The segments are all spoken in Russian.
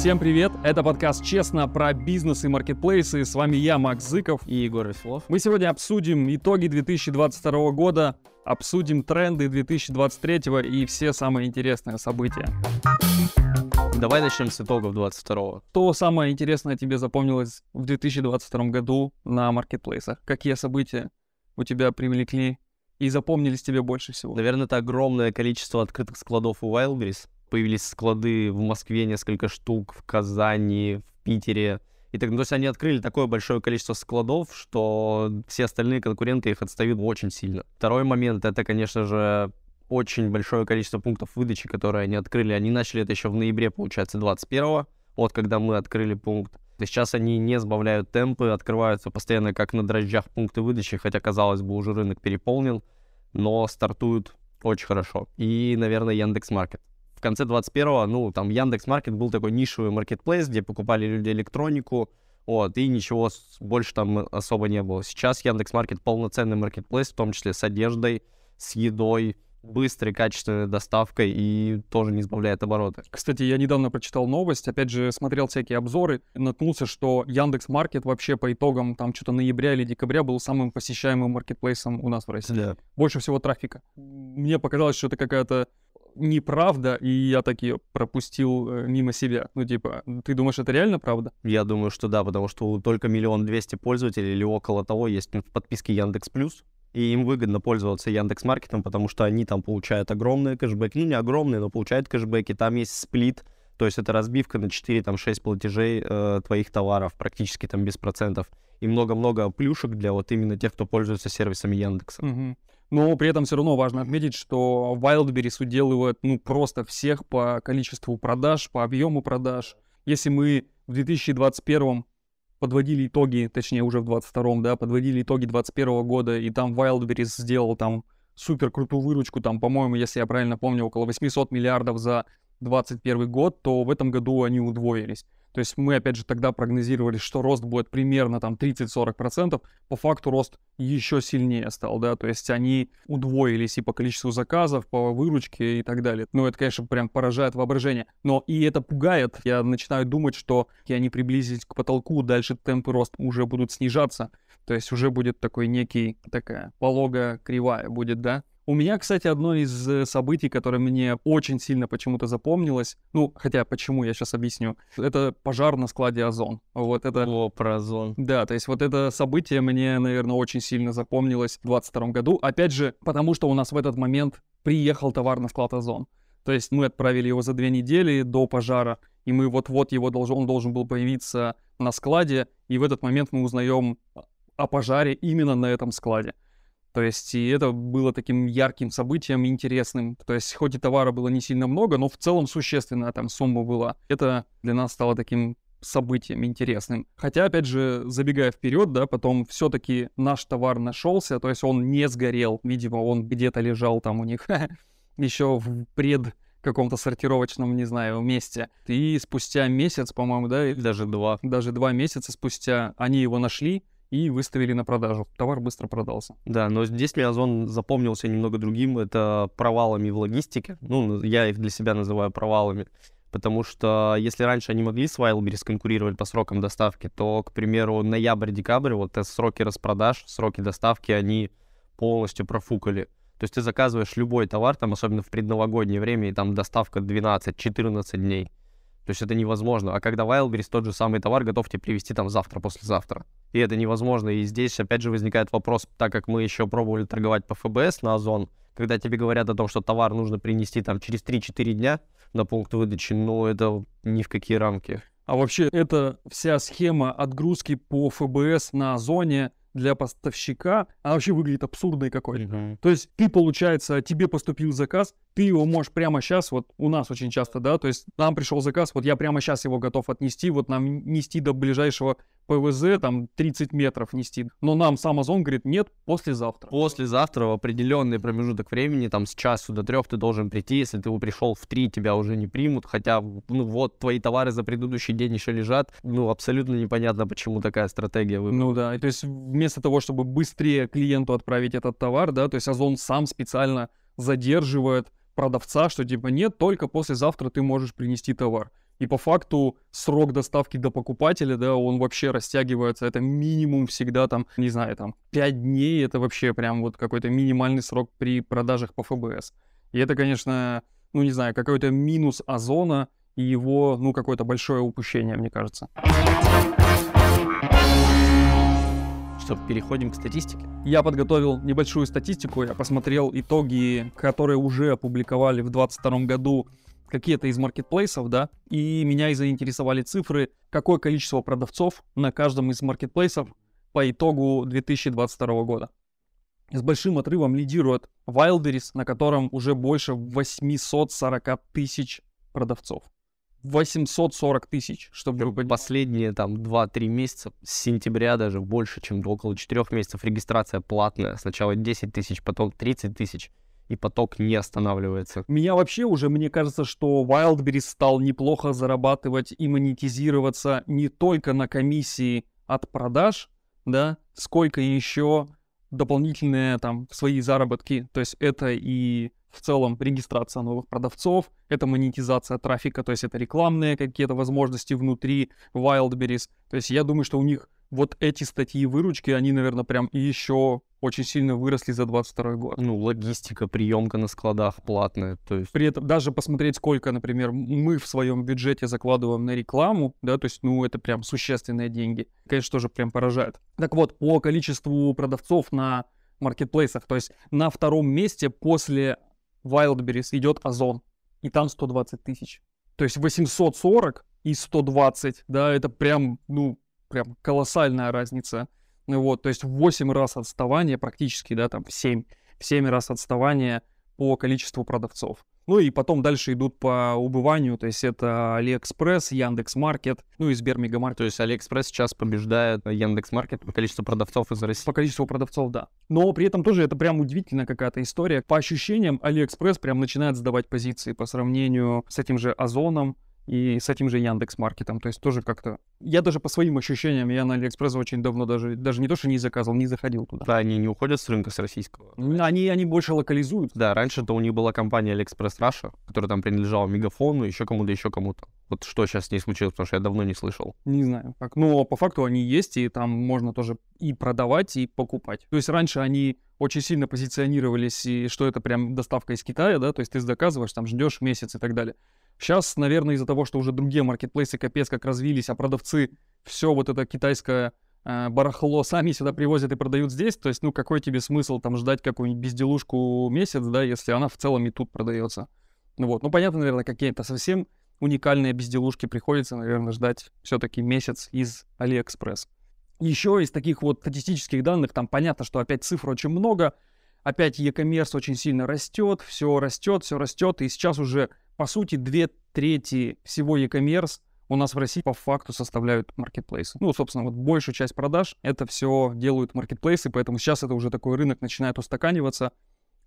Всем привет! Это подкаст «Честно» про бизнес и маркетплейсы. С вами я, Макс Зыков. И Егор Веселов. Мы сегодня обсудим итоги 2022 года, обсудим тренды 2023 и все самые интересные события. Давай начнем с итогов 22 Что самое интересное тебе запомнилось в 2022 году на маркетплейсах? Какие события у тебя привлекли и запомнились тебе больше всего? Наверное, это огромное количество открытых складов у Wildberries появились склады в Москве несколько штук, в Казани, в Питере. И так, ну, то есть они открыли такое большое количество складов, что все остальные конкуренты их отстают очень сильно. Второй момент — это, конечно же, очень большое количество пунктов выдачи, которые они открыли. Они начали это еще в ноябре, получается, 21-го, вот когда мы открыли пункт. И сейчас они не сбавляют темпы, открываются постоянно как на дрожжах пункты выдачи, хотя, казалось бы, уже рынок переполнен, но стартуют очень хорошо. И, наверное, Яндекс Маркет в конце 21-го, ну, там Яндекс Маркет был такой нишевый маркетплейс, где покупали люди электронику, вот, и ничего больше там особо не было. Сейчас Яндекс Маркет полноценный маркетплейс, в том числе с одеждой, с едой, быстрой, качественной доставкой и тоже не избавляет обороты. Кстати, я недавно прочитал новость, опять же, смотрел всякие обзоры, наткнулся, что Яндекс Маркет вообще по итогам там что-то ноября или декабря был самым посещаемым маркетплейсом у нас в России. Да. Больше всего трафика. Мне показалось, что это какая-то неправда, и я таки пропустил э, мимо себя. Ну, типа, ты думаешь, это реально правда? Я думаю, что да, потому что только миллион двести пользователей или около того есть в подписке Яндекс Плюс, и им выгодно пользоваться Яндекс Маркетом, потому что они там получают огромные кэшбэки, ну не огромные, но получают кэшбэки, там есть сплит, то есть это разбивка на 4-6 платежей э, твоих товаров, практически там без процентов, и много-много плюшек для вот именно тех, кто пользуется сервисами Яндекса. Угу. Но при этом все равно важно отметить, что Wildberries уделывает ну просто всех по количеству продаж, по объему продаж. Если мы в 2021 подводили итоги, точнее уже в 22 да, подводили итоги 2021 года, и там Wildberries сделал там супер крутую выручку, там, по-моему, если я правильно помню, около 800 миллиардов за 2021 год, то в этом году они удвоились. То есть мы, опять же, тогда прогнозировали, что рост будет примерно там 30-40%. По факту рост еще сильнее стал, да, то есть они удвоились и по количеству заказов, по выручке и так далее. Ну, это, конечно, прям поражает воображение. Но и это пугает. Я начинаю думать, что они приблизились к потолку, дальше темпы роста уже будут снижаться. То есть уже будет такой некий, такая полога кривая будет, да? У меня, кстати, одно из э, событий, которое мне очень сильно почему-то запомнилось, ну, хотя почему, я сейчас объясню, это пожар на складе Озон. Вот это... О, про Озон. Да, то есть вот это событие мне, наверное, очень сильно запомнилось в 22 году. Опять же, потому что у нас в этот момент приехал товар на склад Озон. То есть мы отправили его за две недели до пожара, и мы вот-вот его должен, он должен был появиться на складе, и в этот момент мы узнаем о пожаре именно на этом складе. То есть и это было таким ярким событием, интересным. То есть хоть и товара было не сильно много, но в целом существенная там сумма была. Это для нас стало таким событием интересным. Хотя, опять же, забегая вперед, да, потом все-таки наш товар нашелся, то есть он не сгорел, видимо, он где-то лежал там у них еще в пред каком-то сортировочном, не знаю, месте. И спустя месяц, по-моему, да, или даже два, даже два месяца спустя они его нашли, и выставили на продажу. Товар быстро продался. Да, но здесь мне Озон запомнился немного другим. Это провалами в логистике. Ну, я их для себя называю провалами. Потому что если раньше они могли с Wildberries конкурировать по срокам доставки, то, к примеру, ноябрь-декабрь, вот это сроки распродаж, сроки доставки, они полностью профукали. То есть ты заказываешь любой товар, там, особенно в предновогоднее время, и там доставка 12-14 дней. То есть это невозможно. А когда Wildberries тот же самый товар готов тебе привезти там завтра-послезавтра. И это невозможно. И здесь опять же возникает вопрос, так как мы еще пробовали торговать по ФБС на Озон, когда тебе говорят о том, что товар нужно принести там через 3-4 дня на пункт выдачи, ну это ни в какие рамки. А вообще, эта вся схема отгрузки по ФБС на Озоне, для поставщика, она вообще выглядит абсурдной какой-то. Mm-hmm. То есть ты, получается, тебе поступил заказ, ты его можешь прямо сейчас, вот у нас очень часто, да, то есть нам пришел заказ, вот я прямо сейчас его готов отнести, вот нам нести до ближайшего ПВЗ, там 30 метров нести. Но нам сам Озон говорит, нет, послезавтра. Послезавтра в определенный промежуток времени, там с часу до трех ты должен прийти, если ты пришел в три, тебя уже не примут, хотя, ну вот, твои товары за предыдущий день еще лежат, ну абсолютно непонятно, почему такая стратегия выбрана. Ну да, то есть вместо того, чтобы быстрее клиенту отправить этот товар, да, то есть Озон сам специально задерживает продавца, что типа нет, только послезавтра ты можешь принести товар. И по факту срок доставки до покупателя, да, он вообще растягивается. Это минимум всегда там, не знаю, там 5 дней. Это вообще прям вот какой-то минимальный срок при продажах по ФБС. И это, конечно, ну не знаю, какой-то минус Озона и его, ну, какое-то большое упущение, мне кажется. Что, переходим к статистике? Я подготовил небольшую статистику, я посмотрел итоги, которые уже опубликовали в 2022 году какие-то из маркетплейсов, да, и меня и заинтересовали цифры, какое количество продавцов на каждом из маркетплейсов по итогу 2022 года. С большим отрывом лидирует Wildberries, на котором уже больше 840 тысяч продавцов. 840 тысяч, чтобы вы понимали. Последние там 2-3 месяца, с сентября даже больше, чем около 4 месяцев регистрация платная. Сначала 10 тысяч, потом 30 тысяч и поток не останавливается. Меня вообще уже, мне кажется, что Wildberries стал неплохо зарабатывать и монетизироваться не только на комиссии от продаж, да, сколько еще дополнительные там свои заработки. То есть это и в целом регистрация новых продавцов, это монетизация трафика, то есть это рекламные какие-то возможности внутри Wildberries. То есть я думаю, что у них вот эти статьи выручки, они, наверное, прям еще очень сильно выросли за 22 год. Ну, логистика, приемка на складах платная, то есть... При этом даже посмотреть, сколько, например, мы в своем бюджете закладываем на рекламу, да, то есть, ну, это прям существенные деньги. Конечно, тоже прям поражает. Так вот, по количеству продавцов на маркетплейсах, то есть на втором месте после Wildberries идет Озон, и там 120 тысяч. То есть 840 и 120, да, это прям, ну, прям колоссальная разница. Вот, то есть в 8 раз отставание практически, да, там в 7, в 7 раз отставание по количеству продавцов. Ну и потом дальше идут по убыванию, то есть это Алиэкспресс, Яндекс.Маркет, ну и Сбермегамаркет. То есть Алиэкспресс сейчас побеждает Яндекс.Маркет по количеству продавцов из России? По количеству продавцов, да. Но при этом тоже это прям удивительная какая-то история. По ощущениям, Алиэкспресс прям начинает сдавать позиции по сравнению с этим же Озоном, и с этим же Яндекс Маркетом. То есть тоже как-то... Я даже по своим ощущениям, я на Алиэкспресс очень давно даже, даже не то, что не заказывал, не заходил туда. Да, они не уходят с рынка, с российского. Они, они больше локализуют. Да, раньше-то у них была компания AliExpress Russia, которая там принадлежала Мегафону, еще кому-то, еще кому-то. Вот что сейчас с ней случилось, потому что я давно не слышал. Не знаю. Как. Но по факту они есть, и там можно тоже и продавать, и покупать. То есть раньше они очень сильно позиционировались, и что это прям доставка из Китая, да, то есть ты заказываешь, там ждешь месяц и так далее. Сейчас, наверное, из-за того, что уже другие маркетплейсы капец как развились, а продавцы все вот это китайское э, барахло сами сюда привозят и продают здесь, то есть, ну, какой тебе смысл там ждать какую-нибудь безделушку месяц, да, если она в целом и тут продается. Ну вот, ну, понятно, наверное, какие-то совсем уникальные безделушки приходится, наверное, ждать все-таки месяц из Алиэкспресс. Еще из таких вот статистических данных, там понятно, что опять цифр очень много, опять e-commerce очень сильно растет, все растет, все растет, и сейчас уже по сути, две трети всего e-commerce у нас в России по факту составляют маркетплейсы. Ну, собственно, вот большую часть продаж это все делают маркетплейсы, поэтому сейчас это уже такой рынок начинает устаканиваться.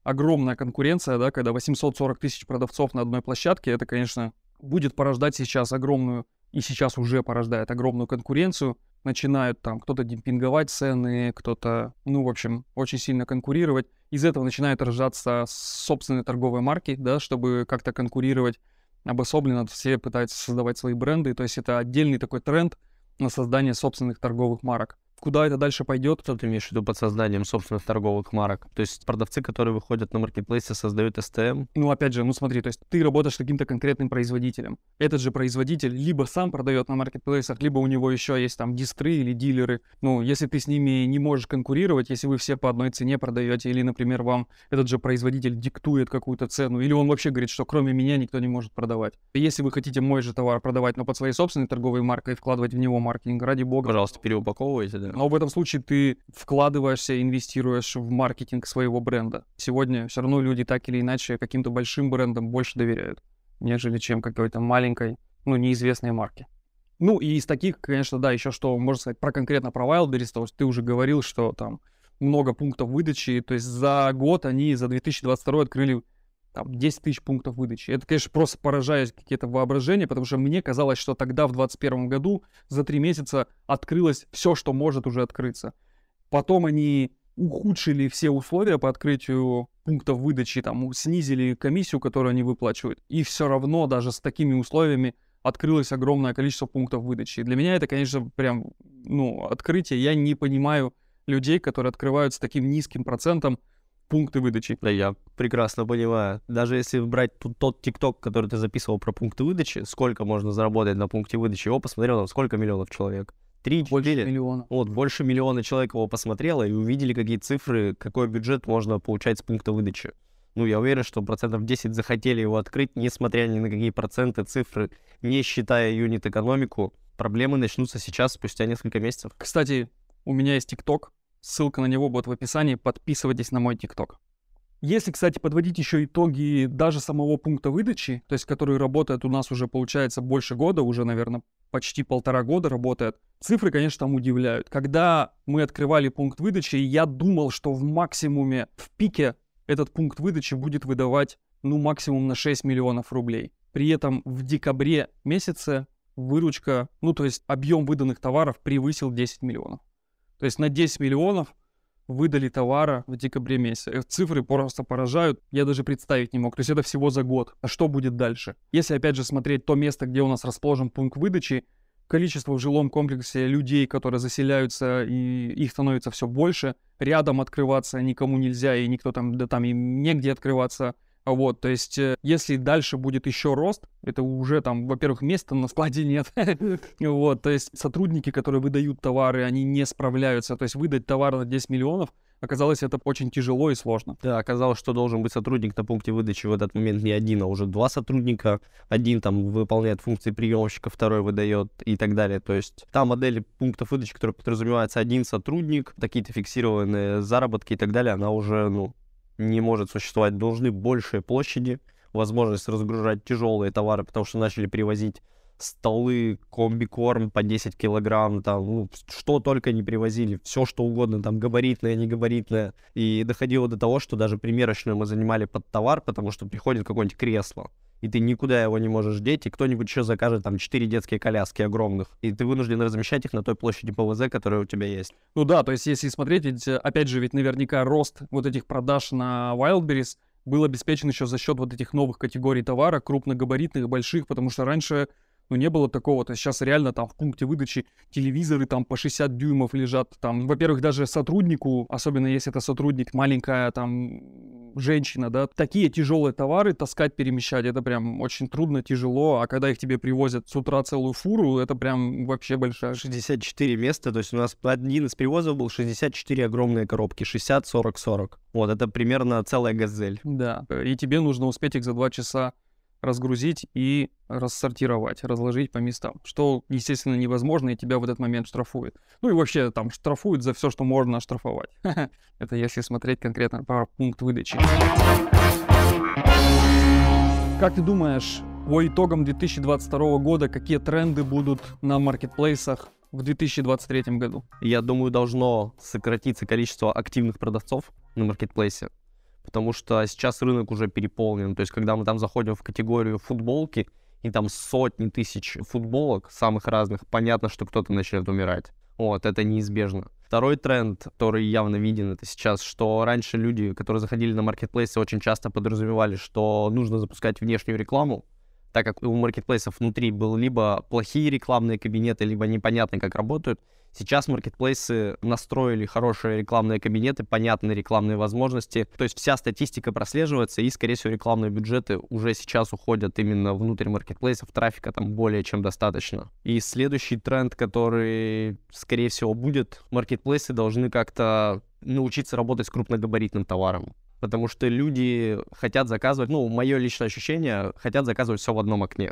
Огромная конкуренция, да, когда 840 тысяч продавцов на одной площадке, это, конечно, будет порождать сейчас огромную, и сейчас уже порождает огромную конкуренцию. Начинают там кто-то демпинговать цены, кто-то, ну, в общем, очень сильно конкурировать из этого начинают рождаться собственные торговые марки, да, чтобы как-то конкурировать обособленно, все пытаются создавать свои бренды, то есть это отдельный такой тренд на создание собственных торговых марок. Куда это дальше пойдет? Что ты имеешь в виду под созданием собственных торговых марок? То есть продавцы, которые выходят на маркетплейсы, создают STM? Ну, опять же, ну смотри, то есть ты работаешь с каким-то конкретным производителем. Этот же производитель либо сам продает на маркетплейсах, либо у него еще есть там дистры или дилеры. Ну, если ты с ними не можешь конкурировать, если вы все по одной цене продаете, или, например, вам этот же производитель диктует какую-то цену, или он вообще говорит, что кроме меня никто не может продавать. Если вы хотите мой же товар продавать, но под своей собственной торговой маркой, вкладывать в него маркетинг, ради бога. Пожалуйста, переупаковывайте, да. Но в этом случае ты вкладываешься, инвестируешь в маркетинг своего бренда. Сегодня все равно люди так или иначе каким-то большим брендам больше доверяют, нежели чем какой-то маленькой, ну, неизвестной марке. Ну, и из таких, конечно, да, еще что можно сказать про конкретно про Wildberries, то есть ты уже говорил, что там много пунктов выдачи, то есть за год они, за 2022 открыли там 10 тысяч пунктов выдачи. Это, конечно, просто поражает какие-то воображения, потому что мне казалось, что тогда, в 2021 году, за три месяца открылось все, что может уже открыться. Потом они ухудшили все условия по открытию пунктов выдачи, там, снизили комиссию, которую они выплачивают. И все равно даже с такими условиями открылось огромное количество пунктов выдачи. И для меня это, конечно, прям, ну, открытие. Я не понимаю людей, которые открывают с таким низким процентом пункты выдачи. Да, я прекрасно понимаю. Даже если брать тут тот ТикТок, который ты записывал про пункты выдачи, сколько можно заработать на пункте выдачи, его посмотрел там сколько миллионов человек? Три, Больше четыре? миллиона. Вот, больше миллиона человек его посмотрело и увидели, какие цифры, какой бюджет можно получать с пункта выдачи. Ну, я уверен, что процентов 10 захотели его открыть, несмотря ни на какие проценты, цифры, не считая юнит-экономику. Проблемы начнутся сейчас, спустя несколько месяцев. Кстати, у меня есть ТикТок. Ссылка на него будет в описании. Подписывайтесь на мой ТикТок. Если, кстати, подводить еще итоги даже самого пункта выдачи, то есть который работает у нас уже, получается, больше года, уже, наверное, почти полтора года работает, цифры, конечно, там удивляют. Когда мы открывали пункт выдачи, я думал, что в максимуме, в пике этот пункт выдачи будет выдавать, ну, максимум на 6 миллионов рублей. При этом в декабре месяце выручка, ну, то есть объем выданных товаров превысил 10 миллионов. То есть на 10 миллионов выдали товара в декабре месяце. Э, Цифры просто поражают, я даже представить не мог. То есть это всего за год. А что будет дальше? Если опять же смотреть то место, где у нас расположен пункт выдачи, количество в жилом комплексе людей, которые заселяются, и их становится все больше. Рядом открываться никому нельзя, и никто там, да там им негде открываться. Вот, то есть, э, если дальше будет еще рост, это уже там, во-первых, места на складе нет. вот, то есть, сотрудники, которые выдают товары, они не справляются. То есть, выдать товар на 10 миллионов, оказалось, это очень тяжело и сложно. Да, оказалось, что должен быть сотрудник на пункте выдачи в этот момент не один, а уже два сотрудника. Один там выполняет функции приемщика, второй выдает и так далее. То есть та модель пунктов выдачи, которая подразумевается один сотрудник, какие-то фиксированные заработки и так далее, она уже, ну, не может существовать. Должны большие площади, возможность разгружать тяжелые товары, потому что начали привозить столы, комбикорм по 10 килограмм, там, ну, что только не привозили, все что угодно, там, габаритное, негабаритное. И доходило до того, что даже примерочную мы занимали под товар, потому что приходит какое-нибудь кресло, и ты никуда его не можешь деть, и кто-нибудь еще закажет там 4 детские коляски огромных, и ты вынужден размещать их на той площади ПВЗ, которая у тебя есть. Ну да, то есть если смотреть, ведь, э, опять же, ведь наверняка рост вот этих продаж на Wildberries был обеспечен еще за счет вот этих новых категорий товара, крупногабаритных, больших, потому что раньше ну, не было такого. То есть сейчас реально там в пункте выдачи телевизоры там по 60 дюймов лежат. Там, во-первых, даже сотруднику, особенно если это сотрудник маленькая там женщина, да, такие тяжелые товары таскать, перемещать, это прям очень трудно, тяжело. А когда их тебе привозят с утра целую фуру, это прям вообще большая 64 места, то есть у нас один из привозов был 64 огромные коробки, 60, 40, 40. Вот, это примерно целая газель. Да, и тебе нужно успеть их за два часа разгрузить и рассортировать, разложить по местам, что, естественно, невозможно, и тебя в этот момент штрафуют. Ну и вообще там штрафуют за все, что можно штрафовать. Это если смотреть конкретно по пункт выдачи. Как ты думаешь, по итогам 2022 года какие тренды будут на маркетплейсах в 2023 году? Я думаю, должно сократиться количество активных продавцов на маркетплейсе потому что сейчас рынок уже переполнен. То есть, когда мы там заходим в категорию футболки, и там сотни тысяч футболок самых разных, понятно, что кто-то начнет умирать. Вот, это неизбежно. Второй тренд, который явно виден, это сейчас, что раньше люди, которые заходили на маркетплейсы, очень часто подразумевали, что нужно запускать внешнюю рекламу, так как у маркетплейсов внутри был либо плохие рекламные кабинеты, либо непонятно, как работают, сейчас маркетплейсы настроили хорошие рекламные кабинеты, понятные рекламные возможности. То есть вся статистика прослеживается, и, скорее всего, рекламные бюджеты уже сейчас уходят именно внутрь маркетплейсов, трафика там более чем достаточно. И следующий тренд, который, скорее всего, будет, маркетплейсы должны как-то научиться работать с крупногабаритным товаром потому что люди хотят заказывать, ну, мое личное ощущение, хотят заказывать все в одном окне.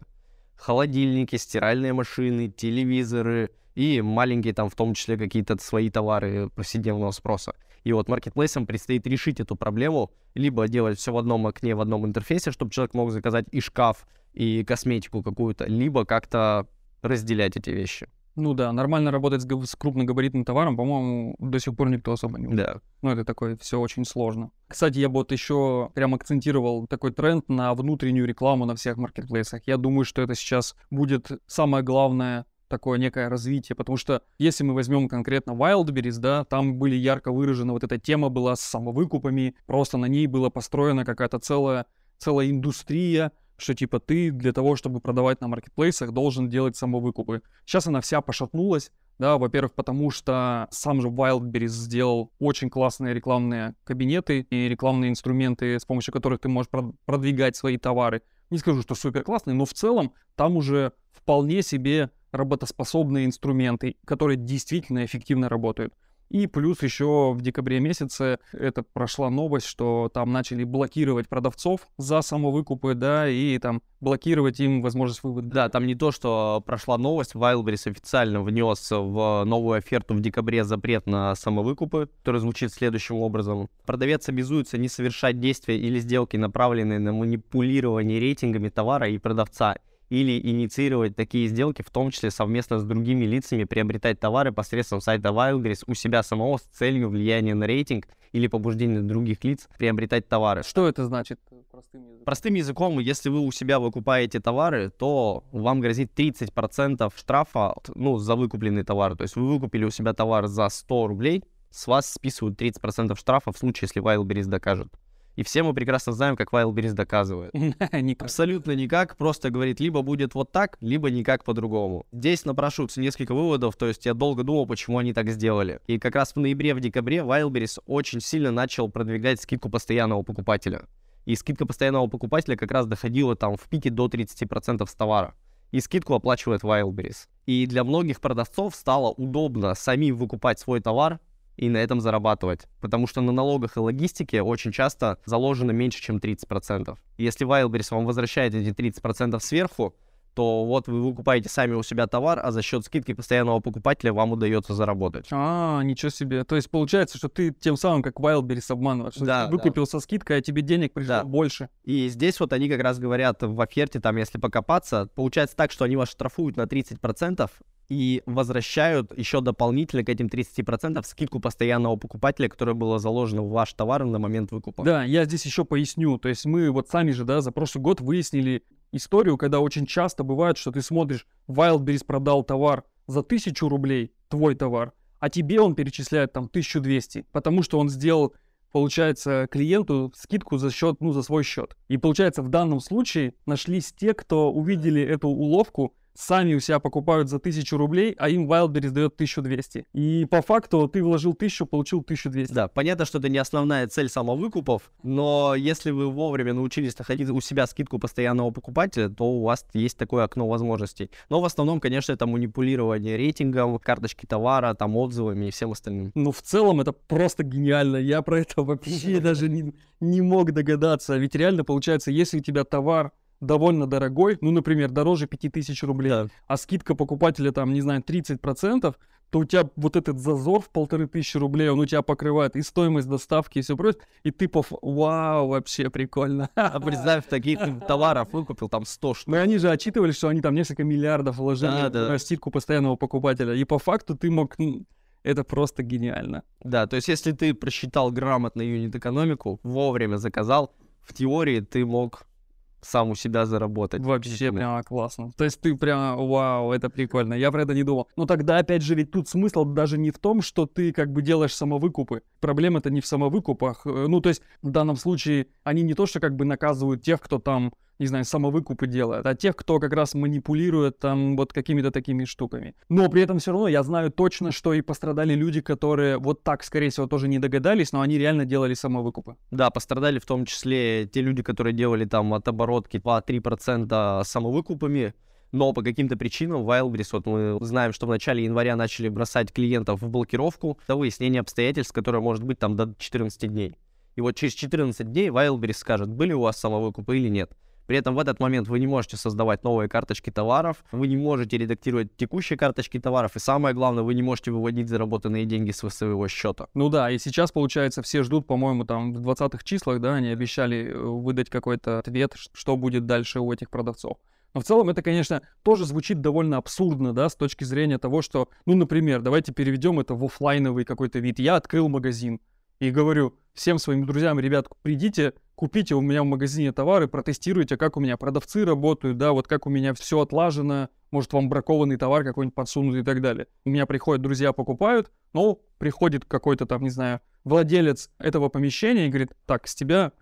Холодильники, стиральные машины, телевизоры и маленькие там в том числе какие-то свои товары повседневного спроса. И вот маркетплейсам предстоит решить эту проблему, либо делать все в одном окне, в одном интерфейсе, чтобы человек мог заказать и шкаф, и косметику какую-то, либо как-то разделять эти вещи. Ну да, нормально работать с, с крупногабаритным товаром, по-моему, до сих пор никто особо не умеет. Да. Ну, это такое все очень сложно. Кстати, я бы вот еще прям акцентировал такой тренд на внутреннюю рекламу на всех маркетплейсах. Я думаю, что это сейчас будет самое главное такое некое развитие, потому что если мы возьмем конкретно Wildberries, да, там были ярко выражена вот эта тема была с самовыкупами, просто на ней была построена какая-то целая, целая индустрия, что типа ты для того, чтобы продавать на маркетплейсах, должен делать самовыкупы. Сейчас она вся пошатнулась, да, во-первых, потому что сам же Wildberries сделал очень классные рекламные кабинеты и рекламные инструменты, с помощью которых ты можешь продвигать свои товары. Не скажу, что супер классные, но в целом там уже вполне себе работоспособные инструменты, которые действительно эффективно работают. И плюс еще в декабре месяце это прошла новость, что там начали блокировать продавцов за самовыкупы, да, и там блокировать им возможность вывода. Да, там не то, что прошла новость, Wildberries официально внес в новую оферту в декабре запрет на самовыкупы, который звучит следующим образом. Продавец обязуется не совершать действия или сделки, направленные на манипулирование рейтингами товара и продавца, или инициировать такие сделки, в том числе совместно с другими лицами, приобретать товары посредством сайта Wildberries у себя самого с целью влияния на рейтинг или побуждения других лиц приобретать товары. Что это значит простым языком? Простым языком, если вы у себя выкупаете товары, то вам грозит 30% штрафа ну, за выкупленный товар. То есть вы выкупили у себя товар за 100 рублей, с вас списывают 30% штрафа в случае, если Wildberries докажет. И все мы прекрасно знаем, как Wildberries доказывает. никак. Абсолютно никак, просто говорит, либо будет вот так, либо никак по-другому. Здесь напрашиваются несколько выводов, то есть я долго думал, почему они так сделали. И как раз в ноябре, в декабре Wildberries очень сильно начал продвигать скидку постоянного покупателя. И скидка постоянного покупателя как раз доходила там в пике до 30% с товара. И скидку оплачивает Wildberries. И для многих продавцов стало удобно самим выкупать свой товар, и на этом зарабатывать. Потому что на налогах и логистике очень часто заложено меньше, чем 30%. Если Wildberries вам возвращает эти 30% сверху, то вот вы выкупаете сами у себя товар, а за счет скидки постоянного покупателя вам удается заработать. А, ничего себе. То есть получается, что ты тем самым как Wildberries обманываешь. Да, ты выкупил да. со скидкой, а тебе денег пришло да. больше. И здесь вот они как раз говорят в оферте, там, если покопаться, получается так, что они вас штрафуют на 30%, и возвращают еще дополнительно к этим 30% скидку постоянного покупателя, которая была заложена в ваш товар на момент выкупа. Да, я здесь еще поясню. То есть мы вот сами же, да, за прошлый год выяснили историю, когда очень часто бывает, что ты смотришь, Wildberries продал товар за 1000 рублей, твой товар, а тебе он перечисляет там 1200, потому что он сделал получается, клиенту скидку за счет, ну, за свой счет. И получается, в данном случае нашлись те, кто увидели эту уловку сами у себя покупают за 1000 рублей, а им Wildberries дает 1200. И по факту ты вложил 1000, получил 1200. Да, понятно, что это не основная цель самовыкупов, но если вы вовремя научились находить у себя скидку постоянного покупателя, то у вас есть такое окно возможностей. Но в основном, конечно, это манипулирование рейтингом, карточки товара, там отзывами и всем остальным. Ну, в целом это просто гениально. Я про это вообще даже не, не мог догадаться. Ведь реально получается, если у тебя товар довольно дорогой, ну, например, дороже 5000 рублей, да. а скидка покупателя там, не знаю, 30%, то у тебя вот этот зазор в полторы тысячи рублей, он у тебя покрывает и стоимость доставки, и все прочее, и ты по... Вау, вообще прикольно. А представь, таких товаров выкупил там 100 штук. Ну, они же отчитывали, что они там несколько миллиардов вложили да, да. на скидку постоянного покупателя, и по факту ты мог... Это просто гениально. Да, то есть если ты просчитал грамотно юнит-экономику, вовремя заказал, в теории ты мог сам у себя заработать. Вообще прямо классно. То есть ты прямо, вау, это прикольно. Я про это не думал. Но тогда, опять же, ведь тут смысл даже не в том, что ты как бы делаешь самовыкупы. Проблема-то не в самовыкупах. Э, ну, то есть в данном случае они не то, что как бы наказывают тех, кто там не знаю, самовыкупы делают, а тех, кто как раз манипулирует там вот какими-то такими штуками. Но при этом все равно я знаю точно, что и пострадали люди, которые вот так, скорее всего, тоже не догадались, но они реально делали самовыкупы. Да, пострадали в том числе те люди, которые делали там от оборотки 2-3% самовыкупами, но по каким-то причинам Wildberries, вот мы знаем, что в начале января начали бросать клиентов в блокировку до выяснения обстоятельств, которое может быть там до 14 дней. И вот через 14 дней Wildberries скажет, были у вас самовыкупы или нет. При этом в этот момент вы не можете создавать новые карточки товаров, вы не можете редактировать текущие карточки товаров, и самое главное, вы не можете выводить заработанные деньги с своего счета. Ну да, и сейчас, получается, все ждут, по-моему, там в 20-х числах, да, они обещали э, выдать какой-то ответ, что будет дальше у этих продавцов. Но в целом это, конечно, тоже звучит довольно абсурдно, да, с точки зрения того, что, ну, например, давайте переведем это в офлайновый какой-то вид. Я открыл магазин и говорю всем своим друзьям, ребят, придите, купите у меня в магазине товары, протестируйте, как у меня продавцы работают, да, вот как у меня все отлажено, может вам бракованный товар какой-нибудь подсунут и так далее. У меня приходят друзья, покупают, но приходит какой-то там, не знаю, владелец этого помещения и говорит, так, с тебя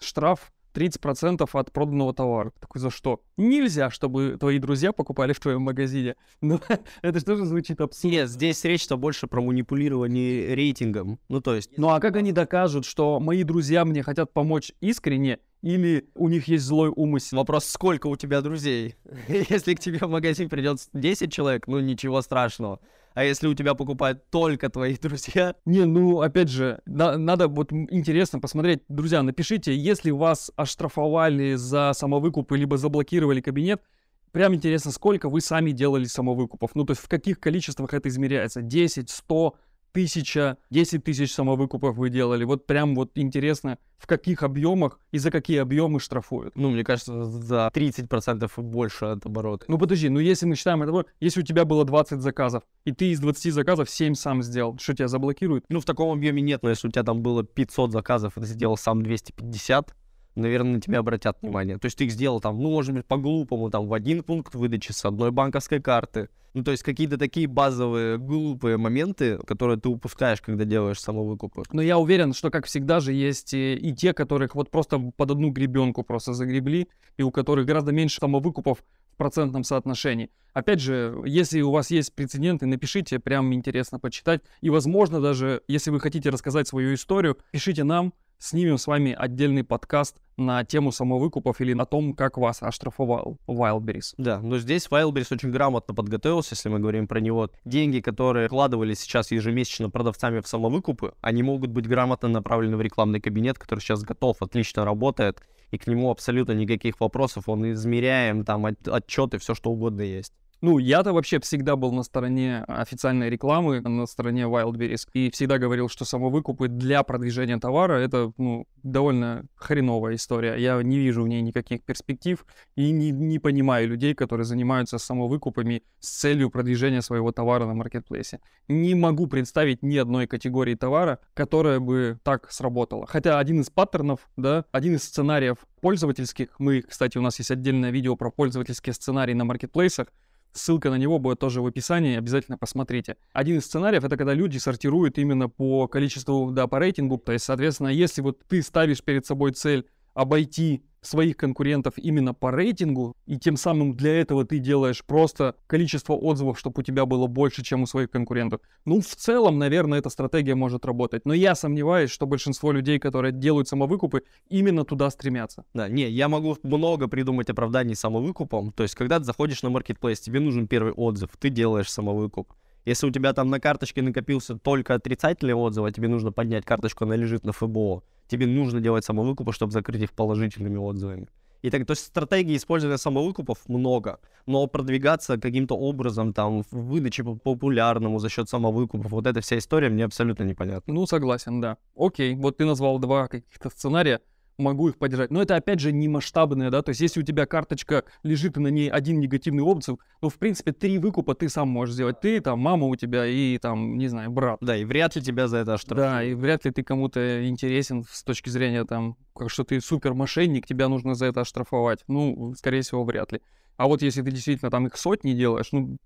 штраф 30% от проданного товара. Такой, за что? Нельзя, чтобы твои друзья покупали в твоем магазине. Ну, это что же звучит абсурдно? Нет, здесь речь-то больше про манипулирование рейтингом. Ну, то есть... Ну, а как они докажут, что мои друзья мне хотят помочь искренне, или у них есть злой умысел? Вопрос, сколько у тебя друзей? Если к тебе в магазин придет 10 человек, ну, ничего страшного. А если у тебя покупают только твои друзья? Не, ну, опять же, на, надо вот интересно посмотреть. Друзья, напишите, если вас оштрафовали за самовыкуп, либо заблокировали кабинет, прям интересно, сколько вы сами делали самовыкупов. Ну, то есть в каких количествах это измеряется? 10, 100, тысяча, 10 тысяч самовыкупов вы делали. Вот прям вот интересно, в каких объемах и за какие объемы штрафуют. Ну, мне кажется, за 30% и больше от оборота. Ну, подожди, ну если мы считаем это, если у тебя было 20 заказов, и ты из 20 заказов 7 сам сделал, что тебя заблокируют? Ну, в таком объеме нет, но если у тебя там было 500 заказов, и ты сделал сам 250, наверное, на тебя обратят внимание. То есть ты их сделал там, ну, может быть, по-глупому, там, в один пункт выдачи с одной банковской карты. Ну, то есть какие-то такие базовые глупые моменты, которые ты упускаешь, когда делаешь самовыкупы. Но я уверен, что, как всегда же, есть и, и те, которых вот просто под одну гребенку просто загребли, и у которых гораздо меньше самовыкупов в процентном соотношении. Опять же, если у вас есть прецеденты, напишите, прям интересно почитать. И, возможно, даже, если вы хотите рассказать свою историю, пишите нам, снимем с вами отдельный подкаст на тему самовыкупов или на том, как вас оштрафовал Wildberries. Да, но здесь Wildberries очень грамотно подготовился, если мы говорим про него. Деньги, которые вкладывались сейчас ежемесячно продавцами в самовыкупы, они могут быть грамотно направлены в рекламный кабинет, который сейчас готов, отлично работает, и к нему абсолютно никаких вопросов, он измеряем, там от, отчеты, все что угодно есть. Ну, я-то вообще всегда был на стороне официальной рекламы, на стороне Wildberries, и всегда говорил, что самовыкупы для продвижения товара — это, ну, довольно хреновая история. Я не вижу в ней никаких перспектив и не, не понимаю людей, которые занимаются самовыкупами с целью продвижения своего товара на маркетплейсе. Не могу представить ни одной категории товара, которая бы так сработала. Хотя один из паттернов, да, один из сценариев пользовательских, мы, кстати, у нас есть отдельное видео про пользовательские сценарии на маркетплейсах, Ссылка на него будет тоже в описании, обязательно посмотрите. Один из сценариев это когда люди сортируют именно по количеству, да, по рейтингу. То есть, соответственно, если вот ты ставишь перед собой цель обойти своих конкурентов именно по рейтингу, и тем самым для этого ты делаешь просто количество отзывов, чтобы у тебя было больше, чем у своих конкурентов. Ну, в целом, наверное, эта стратегия может работать. Но я сомневаюсь, что большинство людей, которые делают самовыкупы, именно туда стремятся. Да, не, я могу много придумать оправданий самовыкупом. То есть, когда ты заходишь на маркетплейс, тебе нужен первый отзыв, ты делаешь самовыкуп. Если у тебя там на карточке накопился только отрицательный отзыв, а тебе нужно поднять карточку, она лежит на ФБО, тебе нужно делать самовыкупы, чтобы закрыть их положительными отзывами. И так, то есть стратегии использования самовыкупов много, но продвигаться каким-то образом там в выдаче популярному за счет самовыкупов, вот эта вся история мне абсолютно непонятна. Ну, согласен, да. Окей, вот ты назвал два каких-то сценария могу их поддержать. Но это опять же не масштабные, да, то есть если у тебя карточка лежит и на ней один негативный отзыв, ну, в принципе, три выкупа ты сам можешь сделать. Ты, там, мама у тебя и, там, не знаю, брат. Да, и вряд ли тебя за это оштрафуют. Да, и вряд ли ты кому-то интересен с точки зрения, там, как что ты супер мошенник, тебя нужно за это оштрафовать. Ну, скорее всего, вряд ли. А вот если ты действительно там их сотни делаешь, ну,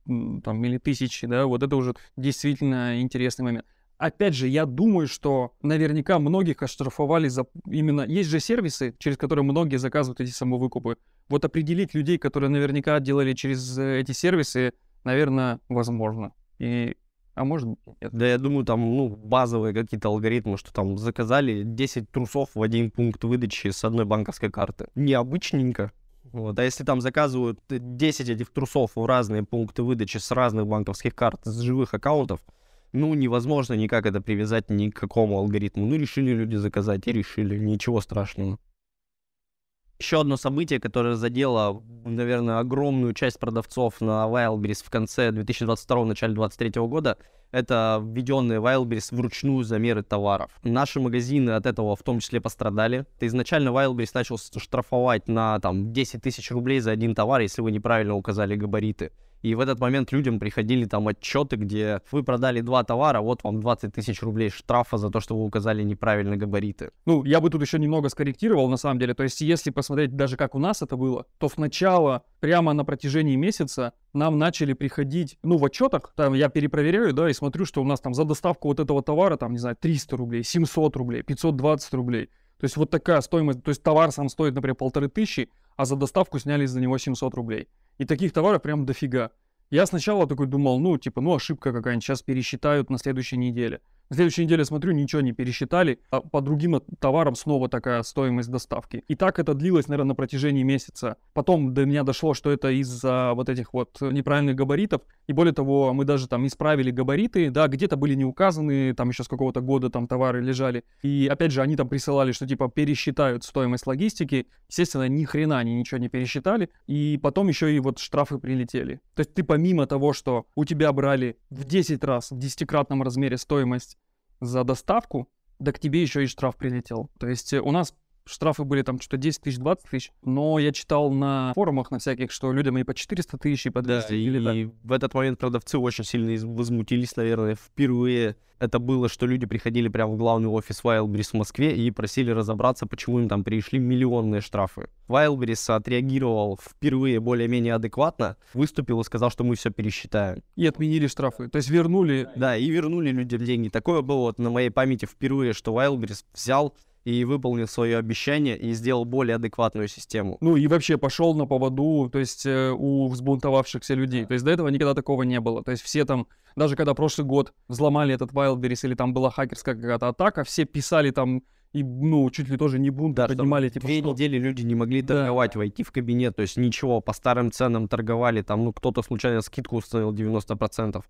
там, или тысячи, да, вот это уже действительно интересный момент опять же, я думаю, что наверняка многих оштрафовали за именно... Есть же сервисы, через которые многие заказывают эти самовыкупы. Вот определить людей, которые наверняка делали через э, эти сервисы, наверное, возможно. И а может нет. Да я думаю, там, ну, базовые какие-то алгоритмы, что там заказали 10 трусов в один пункт выдачи с одной банковской карты. Необычненько. Вот. А если там заказывают 10 этих трусов в разные пункты выдачи с разных банковских карт, с живых аккаунтов, ну, невозможно никак это привязать ни к какому алгоритму. Ну, решили люди заказать и решили, ничего страшного. Еще одно событие, которое задело, наверное, огромную часть продавцов на Wildberries в конце 2022 начале 2023 года, это введенные Wildberries вручную замеры товаров. Наши магазины от этого в том числе пострадали. То изначально Wildberries начал штрафовать на там 10 тысяч рублей за один товар, если вы неправильно указали габариты. И в этот момент людям приходили там отчеты, где вы продали два товара, вот вам 20 тысяч рублей штрафа за то, что вы указали неправильно габариты. Ну, я бы тут еще немного скорректировал, на самом деле. То есть, если посмотреть даже как у нас это было, то сначала, прямо на протяжении месяца, нам начали приходить, ну, в отчетах, там я перепроверяю, да, и смотрю, что у нас там за доставку вот этого товара, там, не знаю, 300 рублей, 700 рублей, 520 рублей. То есть вот такая стоимость, то есть товар сам стоит, например, полторы тысячи, а за доставку сняли за него 700 рублей. И таких товаров прям дофига. Я сначала такой думал, ну, типа, ну, ошибка какая-нибудь, сейчас пересчитают на следующей неделе. На следующей неделе смотрю, ничего не пересчитали, а по другим товарам снова такая стоимость доставки. И так это длилось, наверное, на протяжении месяца. Потом до меня дошло, что это из-за вот этих вот неправильных габаритов. И более того, мы даже там исправили габариты, да, где-то были не указаны, там еще с какого-то года там товары лежали. И опять же, они там присылали, что типа пересчитают стоимость логистики. Естественно, ни хрена они ничего не пересчитали. И потом еще и вот штрафы прилетели. То есть ты помимо того, что у тебя брали в 10 раз, в десятикратном размере стоимость за доставку, да к тебе еще и штраф прилетел. То есть э, у нас штрафы были там что-то 10 тысяч, 20 тысяч, но я читал на форумах на всяких, что людям и по 400 тысяч, и по 200. Да, или и, и в этот момент продавцы очень сильно возмутились, наверное, впервые это было, что люди приходили прямо в главный офис Wildberries в Москве и просили разобраться, почему им там пришли миллионные штрафы. Wildberries отреагировал впервые более-менее адекватно, выступил и сказал, что мы все пересчитаем. И отменили штрафы, то есть вернули. Да, и вернули людям деньги. Такое было вот на моей памяти впервые, что Wildberries взял и выполнил свое обещание и сделал более адекватную систему. Ну и вообще пошел на поводу, то есть э, у взбунтовавшихся людей. То есть до этого никогда такого не было. То есть все там, даже когда прошлый год взломали этот Wildberries или там была хакерская какая-то атака, все писали там и, ну, чуть ли тоже не бунт да, поднимали. Типа, две что? недели люди не могли торговать, да. войти в кабинет, то есть ничего, по старым ценам торговали, там, ну, кто-то случайно скидку установил 90%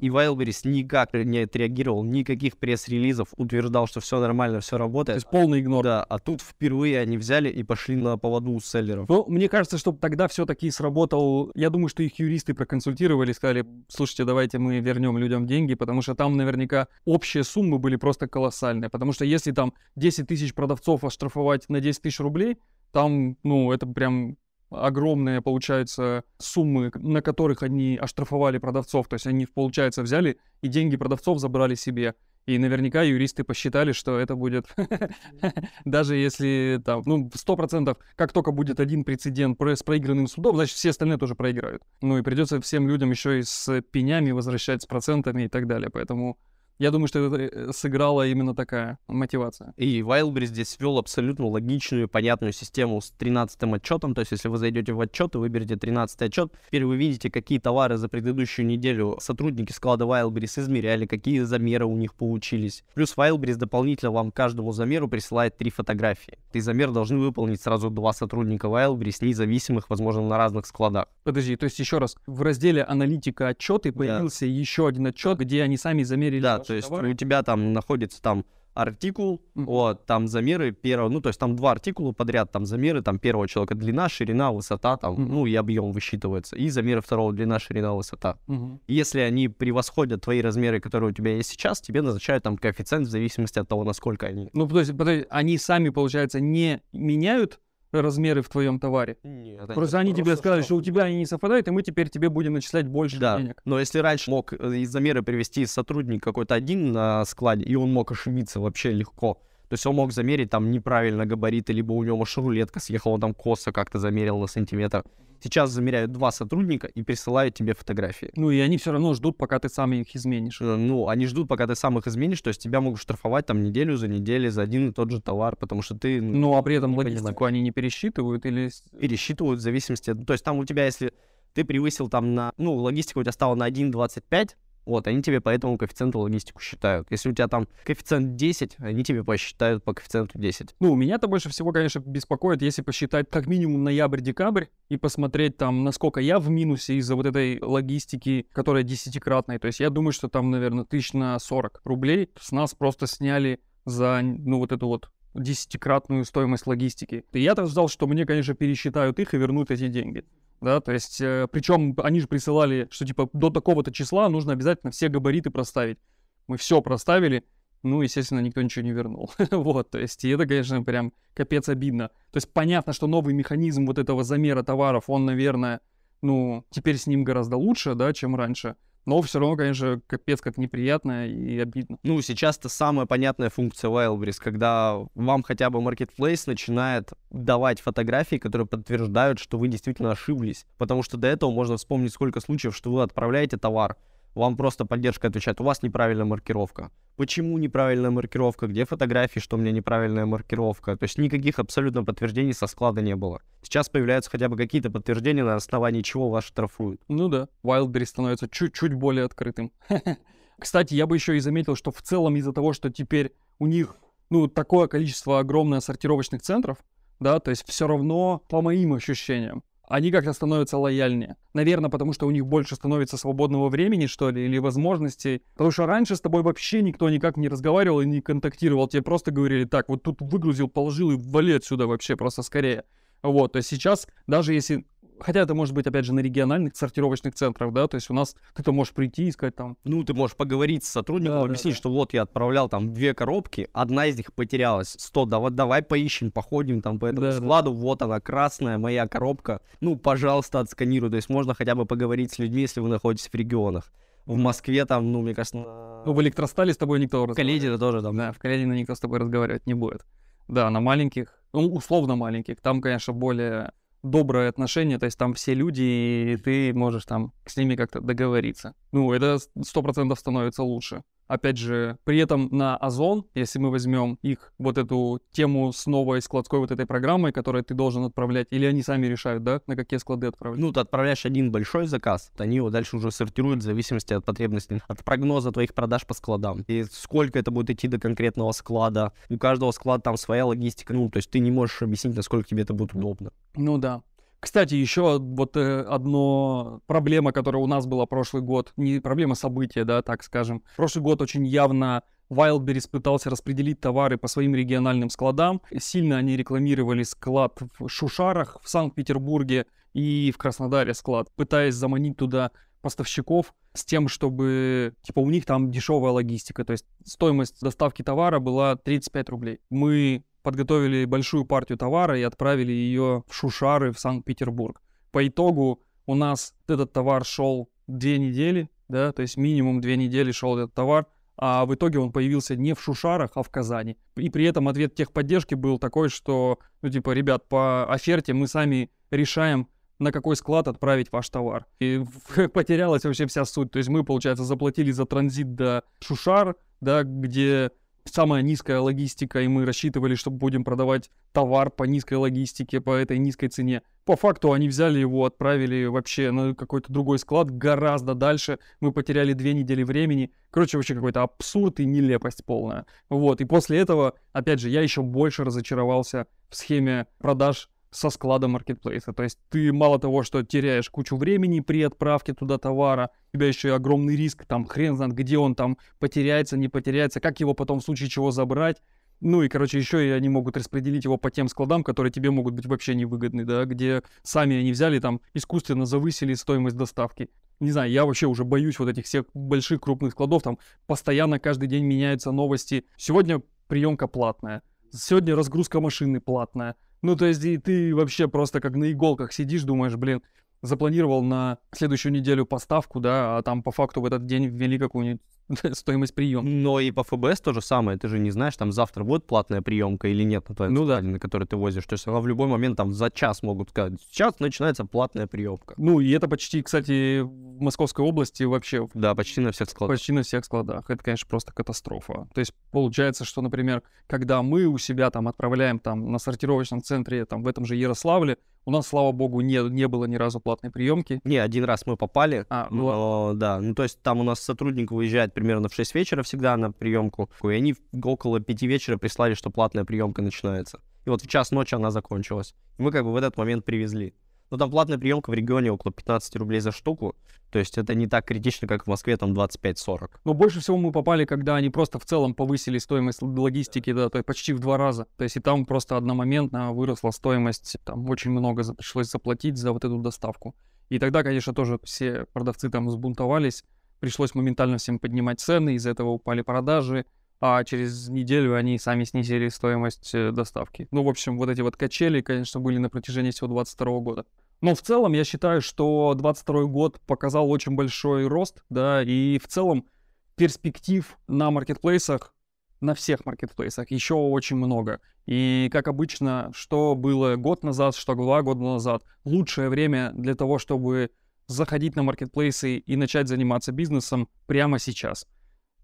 и Wildberries никак не отреагировал, никаких пресс-релизов, утверждал, что все нормально, все работает. То есть полный игнор. Да, а тут впервые они взяли и пошли на поводу у селлеров. Ну, мне кажется, что тогда все-таки сработал, я думаю, что их юристы проконсультировали, сказали, слушайте, давайте мы вернем людям деньги, потому что там наверняка общие суммы были просто колоссальные, потому что если там 10 тысяч продавцов оштрафовать на 10 тысяч рублей, там, ну, это прям огромные, получается, суммы, на которых они оштрафовали продавцов. То есть они, получается, взяли и деньги продавцов забрали себе. И наверняка юристы посчитали, что это будет, даже если там, ну, сто процентов, как только будет один прецедент с проигранным судом, значит, все остальные тоже проиграют. Ну и придется всем людям еще и с пенями возвращать, с процентами и так далее. Поэтому я думаю, что это э, сыграла именно такая мотивация. И Wildberries здесь ввел абсолютно логичную, понятную систему с 13 отчетом. То есть, если вы зайдете в отчет и выберете 13 отчет, теперь вы видите, какие товары за предыдущую неделю сотрудники склада Wildberries измеряли, какие замеры у них получились. Плюс Wildberries дополнительно вам каждому замеру присылает три фотографии. И замер должны выполнить сразу два сотрудника Wildberries, независимых, возможно, на разных складах. Подожди, то есть еще раз, в разделе аналитика отчеты появился да. еще один отчет, где они сами замерили да, то есть у тебя там находится там артикул, mm-hmm. вот, там замеры первого, ну, то есть там два артикула подряд, там замеры, там первого человека длина, ширина, высота, там, mm-hmm. ну, и объем высчитывается, и замеры второго длина, ширина, высота. Mm-hmm. Если они превосходят твои размеры, которые у тебя есть сейчас, тебе назначают там коэффициент в зависимости от того, насколько они. Ну, то есть, подожди, они сами, получается, не меняют размеры в твоем товаре. Нет, просто они тебе сказали, что у тебя они не совпадают, и мы теперь тебе будем начислять больше да. денег. Но если раньше мог э, из замера привести сотрудник какой-то один на складе, и он мог ошибиться вообще легко, то есть он мог замерить там неправильно габариты, либо у него маршрулетка съехала, он там косо как-то замерил на сантиметр. Сейчас замеряют два сотрудника и присылают тебе фотографии. Ну и они все равно ждут, пока ты сам их изменишь. Э, ну, они ждут, пока ты сам их изменишь, то есть тебя могут штрафовать там неделю за неделю за один и тот же товар, потому что ты... Ну, ну а при этом логистику они не пересчитывают или... Пересчитывают в зависимости... То есть там у тебя, если ты превысил там на... Ну, логистика у тебя стала на 1,25, вот, они тебе по этому коэффициенту логистику считают. Если у тебя там коэффициент 10, они тебе посчитают по коэффициенту 10. Ну, меня-то больше всего, конечно, беспокоит, если посчитать как минимум ноябрь-декабрь и посмотреть там, насколько я в минусе из-за вот этой логистики, которая десятикратная. То есть я думаю, что там, наверное, тысяч на 40 рублей с нас просто сняли за, ну, вот эту вот десятикратную стоимость логистики. И я-то ждал, что мне, конечно, пересчитают их и вернут эти деньги да, то есть, э, причем они же присылали, что типа до такого-то числа нужно обязательно все габариты проставить. Мы все проставили, ну, естественно, никто ничего не вернул. вот, то есть, и это, конечно, прям капец обидно. То есть, понятно, что новый механизм вот этого замера товаров, он, наверное, ну, теперь с ним гораздо лучше, да, чем раньше. Но все равно, конечно, капец как неприятно и обидно. Ну, сейчас это самая понятная функция Wildberries, когда вам хотя бы Marketplace начинает давать фотографии, которые подтверждают, что вы действительно ошиблись. Потому что до этого можно вспомнить сколько случаев, что вы отправляете товар, вам просто поддержка отвечает, у вас неправильная маркировка. Почему неправильная маркировка? Где фотографии, что у меня неправильная маркировка? То есть никаких абсолютно подтверждений со склада не было. Сейчас появляются хотя бы какие-то подтверждения, на основании чего вас штрафуют. Ну да, Wildberries становится чуть-чуть более открытым. Кстати, я бы еще и заметил, что в целом из-за того, что теперь у них ну, такое количество огромное сортировочных центров, да, то есть все равно, по моим ощущениям, они как-то становятся лояльнее. Наверное, потому что у них больше становится свободного времени, что ли, или возможностей. Потому что раньше с тобой вообще никто никак не разговаривал и не контактировал. Тебе просто говорили, так, вот тут выгрузил, положил и вали отсюда вообще просто скорее. Вот, есть сейчас, даже если Хотя это может быть, опять же, на региональных сортировочных центрах, да, то есть у нас ты-то можешь прийти и сказать там... Ну, ты можешь поговорить с сотрудником, да, объяснить, да, да. что вот я отправлял там две коробки, одна из них потерялась, сто, да, вот давай поищем, походим там по этому да, складу, да. вот она, красная моя коробка, ну, пожалуйста, отсканируй, то есть можно хотя бы поговорить с людьми, если вы находитесь в регионах. В Москве там, ну, мне кажется... Ну, в электростале с тобой никто В Каледино тоже там. Да, в Каледино никто с тобой разговаривать не будет. Да, на маленьких, ну, условно маленьких, там, конечно, более доброе отношение, то есть там все люди, и ты можешь там с ними как-то договориться. Ну, это сто процентов становится лучше. Опять же, при этом на Озон, если мы возьмем их вот эту тему с новой складской вот этой программой, которую ты должен отправлять, или они сами решают, да, на какие склады отправлять? Ну, ты отправляешь один большой заказ, они его дальше уже сортируют в зависимости от потребностей, от прогноза твоих продаж по складам. И сколько это будет идти до конкретного склада. У каждого склада там своя логистика, ну, то есть ты не можешь объяснить, насколько тебе это будет удобно. Ну да. Кстати, еще вот э, одно проблема, которая у нас была прошлый год, не проблема события, да, так скажем. Прошлый год очень явно Wildberries пытался распределить товары по своим региональным складам. Сильно они рекламировали склад в Шушарах, в Санкт-Петербурге и в Краснодаре склад, пытаясь заманить туда поставщиков с тем, чтобы, типа, у них там дешевая логистика, то есть стоимость доставки товара была 35 рублей. Мы подготовили большую партию товара и отправили ее в Шушары, в Санкт-Петербург. По итогу у нас этот товар шел две недели, да, то есть минимум две недели шел этот товар, а в итоге он появился не в Шушарах, а в Казани. И при этом ответ техподдержки был такой, что, ну, типа, ребят, по оферте мы сами решаем, на какой склад отправить ваш товар. И потерялась вообще вся суть. То есть мы, получается, заплатили за транзит до Шушар, да, где самая низкая логистика, и мы рассчитывали, что будем продавать товар по низкой логистике, по этой низкой цене. По факту они взяли его, отправили вообще на какой-то другой склад гораздо дальше. Мы потеряли две недели времени. Короче, вообще какой-то абсурд и нелепость полная. Вот, и после этого, опять же, я еще больше разочаровался в схеме продаж со склада маркетплейса. То есть ты мало того, что теряешь кучу времени при отправке туда товара, у тебя еще и огромный риск, там хрен знает, где он там потеряется, не потеряется, как его потом в случае чего забрать. Ну и, короче, еще и они могут распределить его по тем складам, которые тебе могут быть вообще невыгодны, да, где сами они взяли там, искусственно завысили стоимость доставки. Не знаю, я вообще уже боюсь вот этих всех больших крупных складов, там постоянно каждый день меняются новости. Сегодня приемка платная, сегодня разгрузка машины платная, ну, то есть, и ты вообще просто как на иголках сидишь, думаешь, блин, запланировал на следующую неделю поставку, да, а там по факту в этот день ввели какую-нибудь стоимость приема. Но и по ФБС то же самое, ты же не знаешь, там завтра будет платная приемка или нет на твоем ну, да. на который ты возишь. То есть она в любой момент там за час могут сказать, сейчас начинается платная приемка. Ну и это почти, кстати, в Московской области вообще. Да, почти на всех складах. Почти на всех складах. Это, конечно, просто катастрофа. То есть получается, что, например, когда мы у себя там отправляем там на сортировочном центре там в этом же Ярославле, у нас, слава богу, не, не было ни разу платной приемки. Не, один раз мы попали. А, ну, но, да. Ну, то есть там у нас сотрудник выезжает примерно в 6 вечера всегда на приемку, и они около 5 вечера прислали, что платная приемка начинается. И вот в час ночи она закончилась. И мы как бы в этот момент привезли. Но там платная приемка в регионе около 15 рублей за штуку. То есть это не так критично, как в Москве, там 25-40. Но больше всего мы попали, когда они просто в целом повысили стоимость логистики, да, то есть почти в два раза. То есть и там просто одномоментно выросла стоимость, там очень много пришлось заплатить за вот эту доставку. И тогда, конечно, тоже все продавцы там сбунтовались, пришлось моментально всем поднимать цены, из-за этого упали продажи, а через неделю они сами снизили стоимость э, доставки. Ну, в общем, вот эти вот качели, конечно, были на протяжении всего 22 года. Но в целом я считаю, что 22 год показал очень большой рост, да, и в целом перспектив на маркетплейсах, на всех маркетплейсах еще очень много. И как обычно, что было год назад, что два года назад, лучшее время для того, чтобы заходить на маркетплейсы и начать заниматься бизнесом прямо сейчас.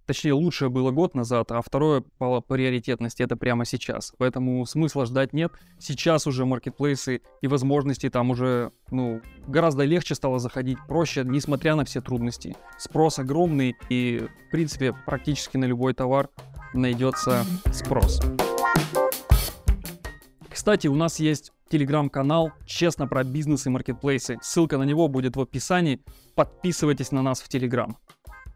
Точнее, лучшее было год назад, а второе по приоритетности это прямо сейчас. Поэтому смысла ждать нет. Сейчас уже маркетплейсы и возможности там уже, ну, гораздо легче стало заходить, проще, несмотря на все трудности. Спрос огромный и, в принципе, практически на любой товар найдется спрос. Кстати, у нас есть телеграм-канал «Честно про бизнес и маркетплейсы». Ссылка на него будет в описании. Подписывайтесь на нас в телеграм.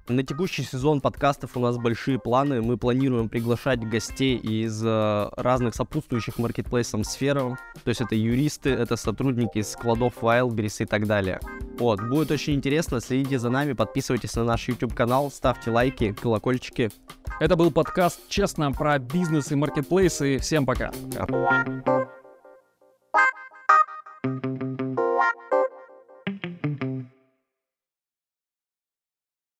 На текущий сезон подкастов у нас большие планы. Мы планируем приглашать гостей из э, разных сопутствующих маркетплейсам сфер. То есть это юристы, это сотрудники складов Wildberries и так далее. Вот, будет очень интересно. Следите за нами, подписывайтесь на наш YouTube-канал, ставьте лайки, колокольчики. Это был подкаст «Честно» про бизнес и маркетплейсы. Всем пока. Yeah.